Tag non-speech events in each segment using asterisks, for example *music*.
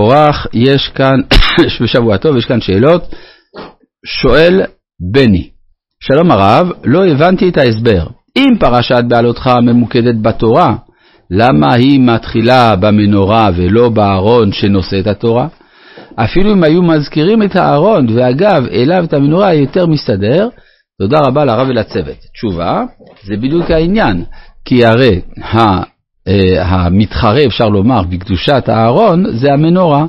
אורח, יש כאן, *coughs* בשבוע טוב, יש כאן שאלות. שואל בני, שלום הרב, לא הבנתי את ההסבר. אם פרשת בעלותך ממוקדת בתורה, למה היא מתחילה במנורה ולא בארון שנושא את התורה? אפילו אם היו מזכירים את הארון, ואגב, אליו את המנורה, יותר מסתדר. תודה רבה לרב ולצוות. תשובה, זה בדיוק העניין, כי הרי המתחרה, אפשר לומר, בקדושת הארון, זה המנורה.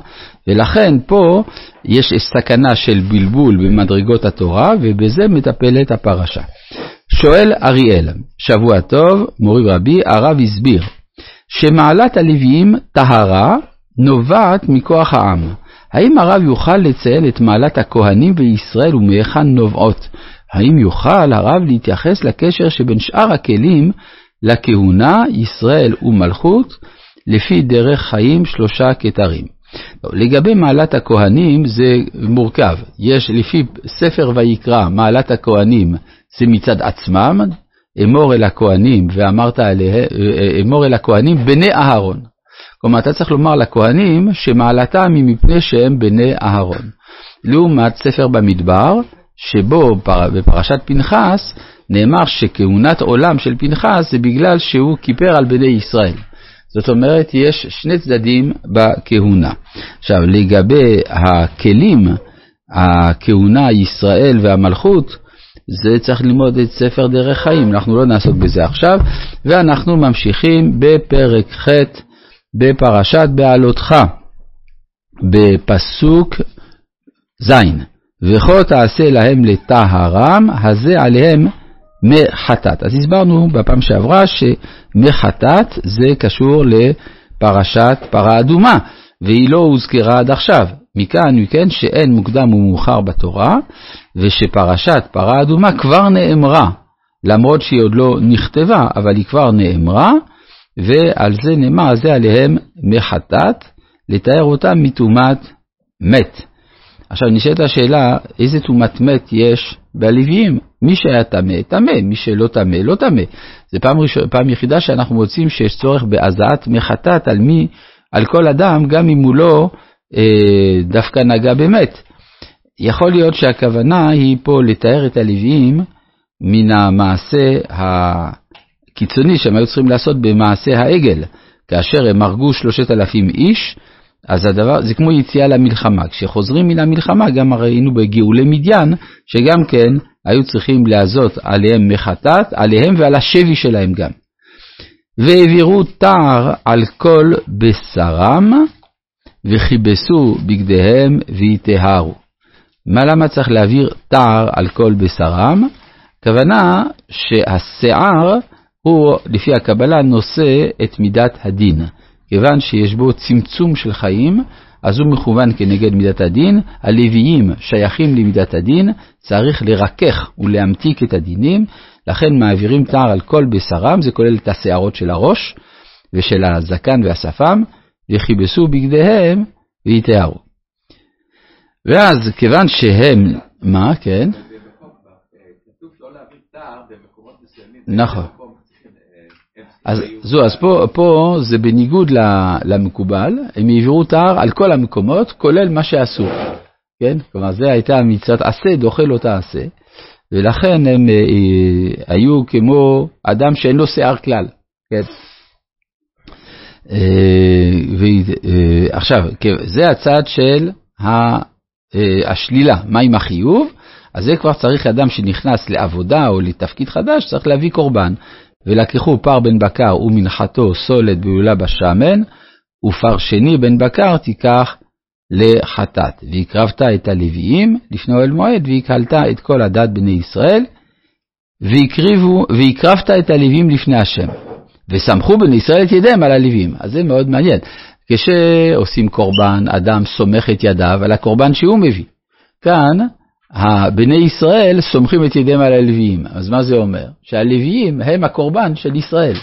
ולכן פה יש סכנה של בלבול במדרגות התורה, ובזה מטפלת הפרשה. שואל אריאל, שבוע טוב, מורי רבי, הרב הסביר שמעלת הלוויים טהרה נובעת מכוח העם. האם הרב יוכל לציין את מעלת הכהנים בישראל ומהיכן נובעות? האם יוכל הרב להתייחס לקשר שבין שאר הכלים לכהונה, ישראל ומלכות, לפי דרך חיים שלושה כתרים. לגבי מעלת הכהנים זה מורכב. יש לפי ספר ויקרא, מעלת הכהנים זה מצד עצמם, אמור אל הכהנים ואמרת עליהם, אמור אל הכהנים בני אהרון. כלומר, אתה צריך לומר לכהנים שמעלתם היא מפני שהם בני אהרון. לעומת ספר במדבר, שבו בפרשת פנחס נאמר שכהונת עולם של פנחס זה בגלל שהוא כיפר על בני ישראל. זאת אומרת, יש שני צדדים בכהונה. עכשיו, לגבי הכלים, הכהונה, ישראל והמלכות, זה צריך ללמוד את ספר דרך חיים, אנחנו לא נעסוק בזה עכשיו, ואנחנו ממשיכים בפרק ח' בפרשת בעלותך, בפסוק ז', וכה תעשה להם לטהרם, הזה עליהם מחטאת. אז הסברנו בפעם שעברה שמחטאת זה קשור לפרשת פרה אדומה, והיא לא הוזכרה עד עכשיו. מכאן, מכן, שאין מוקדם ומאוחר בתורה, ושפרשת פרה אדומה כבר נאמרה, למרות שהיא עוד לא נכתבה, אבל היא כבר נאמרה, ועל זה נאמר, זה עליהם מחטאת, לתאר אותם מטומאת מת. עכשיו נשאלת השאלה, איזה טומאת מת יש בלוויים? מי שהיה טמא, טמא, מי שלא טמא, לא טמא. זו פעם, ראשון, פעם יחידה שאנחנו מוצאים שיש צורך בהזעת מחטאת על מי, על כל אדם, גם אם הוא לא אה, דווקא נגע במת. יכול להיות שהכוונה היא פה לתאר את הלוויים מן המעשה הקיצוני שהם היו צריכים לעשות במעשה העגל, כאשר הם הרגו שלושת אלפים איש, אז הדבר, זה כמו יציאה למלחמה. כשחוזרים מן המלחמה, גם ראינו בגאולי מדיין, שגם כן היו צריכים להזות עליהם מחטאת, עליהם ועל השבי שלהם גם. והעבירו תער על כל בשרם, וכיבסו בגדיהם ויטהרו. מה למה צריך להעביר תער על כל בשרם? הכוונה שהשיער הוא, לפי הקבלה, נושא את מידת הדין. כיוון שיש בו צמצום של חיים, אז הוא מכוון כנגד מידת הדין, הלוויים שייכים למידת הדין, צריך לרכך ולהמתיק את הדינים, לכן מעבירים תער על כל בשרם, זה כולל את השערות של הראש ושל הזקן והשפם, וכיבסו בגדיהם ויתארו. ואז כיוון שהם, מה, כן? נכון. אז זו, אז פה, פה זה בניגוד למקובל, הם העבירו תער על כל המקומות, כולל מה שאסור. כן? כלומר, זה הייתה מצוות עשה, דוחה לא תעשה, ולכן הם אה, אה, היו כמו אדם שאין לו שיער כלל. כן? אה, ו, אה, עכשיו, זה הצד של ה, אה, השלילה, מה עם החיוב? אז זה כבר צריך אדם שנכנס לעבודה או לתפקיד חדש, צריך להביא קורבן. ולקחו פר בן בקר ומנחתו סולת בהולה בשמן, ופר שני בן בקר תיקח לחטאת. והקרבת את הלוויים לפני אוהל מועד, והקהלת את כל הדת בני ישראל, והקריבו, והקרבת את הלוויים לפני השם. וסמכו בני ישראל את ידיהם על הלוויים. אז זה מאוד מעניין. כשעושים קורבן, אדם סומך את ידיו על הקורבן שהוא מביא. כאן בני ישראל סומכים את ידיהם על הלוויים. אז מה זה אומר? שהלוויים הם הקורבן של ישראל.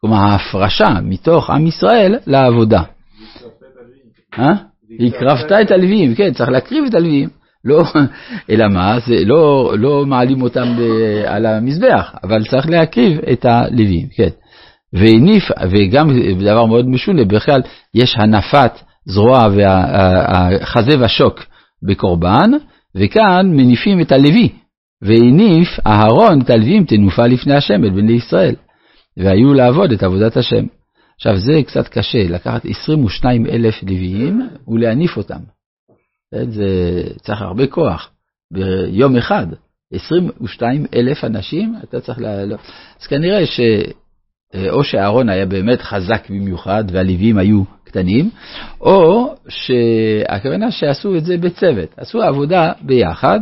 כלומר, ההפרשה מתוך עם ישראל לעבודה. אה? הקרבת את הלוויים, כן, צריך להקריב את הלוויים. לא, אלא מה? זה לא, לא מעלים אותם ב, על המזבח, אבל צריך להקריב את הלוויים, כן. והניף, וגם דבר מאוד משונה, בכלל יש הנפת הזרוע והחזה והשוק בקורבן, וכאן מניפים את הלוי, והניף אהרון את הלווים תנופה לפני השם, את בני ישראל, והיו לעבוד את עבודת השם. עכשיו זה קצת קשה, לקחת 22 אלף לוויים ולהניף אותם. זה צריך הרבה כוח, ביום אחד. 22 אלף אנשים, אתה צריך ל... לא. אז כנראה שאו שאהרון היה באמת חזק במיוחד והלוויים היו קטנים, או שהכוונה שעשו את זה בצוות, עשו עבודה ביחד,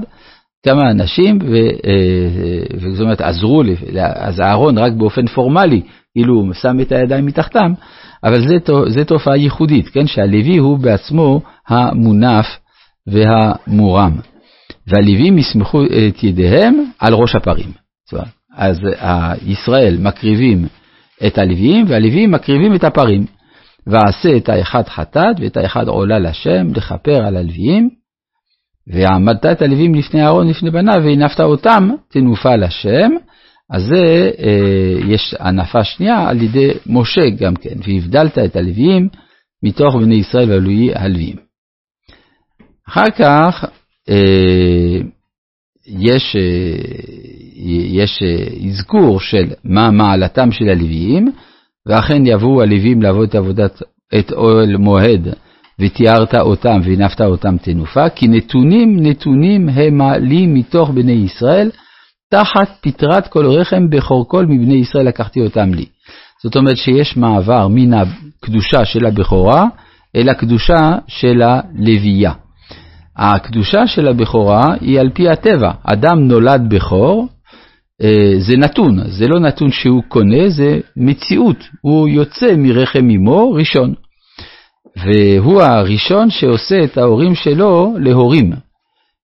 כמה אנשים, ו, אה, וזאת אומרת עזרו, אז אהרון רק באופן פורמלי, כאילו הוא שם את הידיים מתחתם, אבל זה תופעה ייחודית, כן, שהלוי הוא בעצמו המונף והמורם. והלווים יסמכו את ידיהם על ראש הפרים. אז ישראל מקריבים את הלוויים, והלוויים מקריבים את הפרים. ועשה את האחד חטאת ואת האחד עולה לשם, לכפר על הלוויים. ועמדת את הלווים לפני אהרון לפני בניו, והנפת אותם תנופה לשם. אז זה, אה, יש הנפה שנייה על ידי משה גם כן, והבדלת את הלוויים מתוך בני ישראל ועלויי הלוויים. אחר כך אה, יש, אה, יש אה, אזכור של מה מעלתם של הלוויים, ואכן יבואו הלווים לעבוד את עבודת, את אוהל מועד, ותיארת אותם והנפת אותם תנופה, כי נתונים נתונים הם לי מתוך בני ישראל, תחת פטרת כל רחם בכור כל מבני ישראל לקחתי אותם לי. זאת אומרת שיש מעבר מן הקדושה של הבכורה אל הקדושה של הלוויה. הקדושה של הבכורה היא על פי הטבע. אדם נולד בכור, זה נתון, זה לא נתון שהוא קונה, זה מציאות. הוא יוצא מרחם אמו ראשון. והוא הראשון שעושה את ההורים שלו להורים.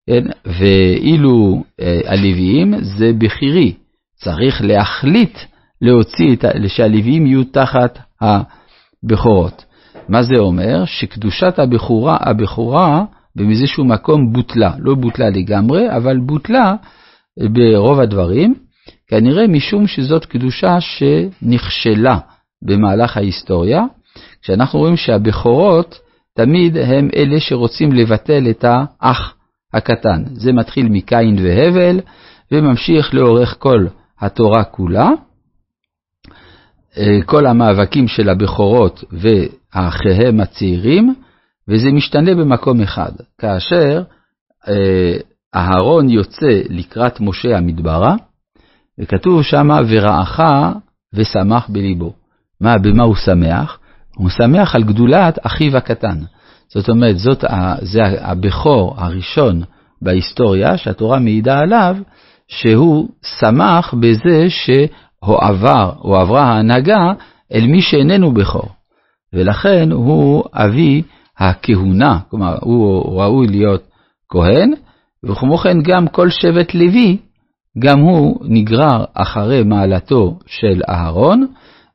כן? ואילו אה, הלוויים זה בכירי, צריך להחליט להוציא, את, שהלוויים יהיו תחת הבכורות. מה זה אומר? שקדושת הבכורה, הבכורה באיזשהו מקום בוטלה, לא בוטלה לגמרי, אבל בוטלה ברוב הדברים, כנראה משום שזאת קדושה שנכשלה במהלך ההיסטוריה, כשאנחנו רואים שהבכורות תמיד הם אלה שרוצים לבטל את האח הקטן. זה מתחיל מקין והבל וממשיך לאורך כל התורה כולה. אה, כל המאבקים של הבכורות ואחיהם הצעירים וזה משתנה במקום אחד, כאשר אה, אהרון יוצא לקראת משה המדברה, וכתוב שמה ורעך ושמח בליבו. מה, במה הוא שמח? הוא שמח על גדולת אחיו הקטן. זאת אומרת, זאת, זה הבכור הראשון בהיסטוריה שהתורה מעידה עליו, שהוא שמח בזה שהועבר, או עברה ההנהגה אל מי שאיננו בכור. ולכן הוא אבי הכהונה, כלומר הוא ראוי להיות כהן, וכמו כן גם כל שבט לוי, גם הוא נגרר אחרי מעלתו של אהרון,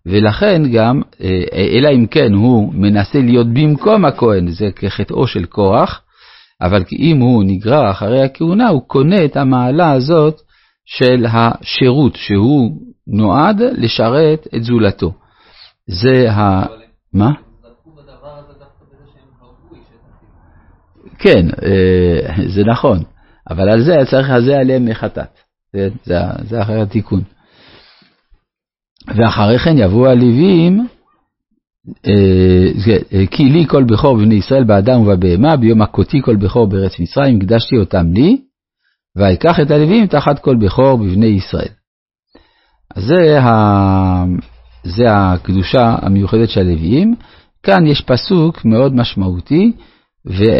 ולכן גם, אה, אלא אם כן הוא מנסה להיות במקום הכהן, זה כחטאו של קורח, אבל אם הוא נגרר אחרי הכהונה, הוא קונה את המעלה הזאת של השירות, שהוא נועד לשרת את זולתו. זה ה... מה? כן, אה, זה נכון, אבל על זה צריך לזה עליהם מחטאת. זה, זה, זה אחרי התיקון. ואחרי כן יבואו הלווים, אה, אה, כי לי כל בכור בבני ישראל באדם ובבהמה, ביום הכותי כל בכור בארץ מצרים, הקדשתי אותם לי, ויקח את הלווים תחת כל בכור בבני ישראל. אז זה, ה... זה הקדושה המיוחדת של הלוויים. כאן יש פסוק מאוד משמעותי,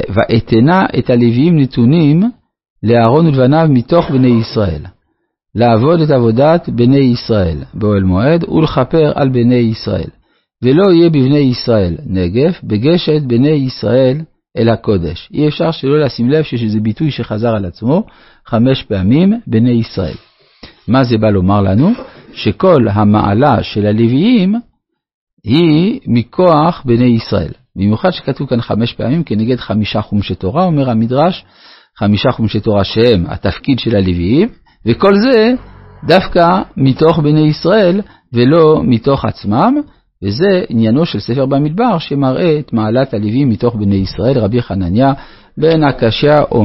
ואתנה את הלוויים נתונים לאהרון ולבניו מתוך בני ישראל, לעבוד את עבודת בני ישראל באוהל מועד ולכפר על בני ישראל. ולא יהיה בבני ישראל נגף, בגשת בני ישראל אל הקודש. אי אפשר שלא לשים לב שיש איזה ביטוי שחזר על עצמו חמש פעמים, בני ישראל. מה זה בא לומר לנו? שכל המעלה של הלוויים היא מכוח בני ישראל. במיוחד שכתוב כאן חמש פעמים כנגד חמישה חומשי תורה, אומר המדרש, חמישה חומשי תורה שהם התפקיד של הלוויים, וכל זה דווקא מתוך בני ישראל ולא מתוך עצמם, וזה עניינו של ספר במדבר שמראה את מעלת הלווים מתוך בני ישראל, רבי חנניה בן הקשיא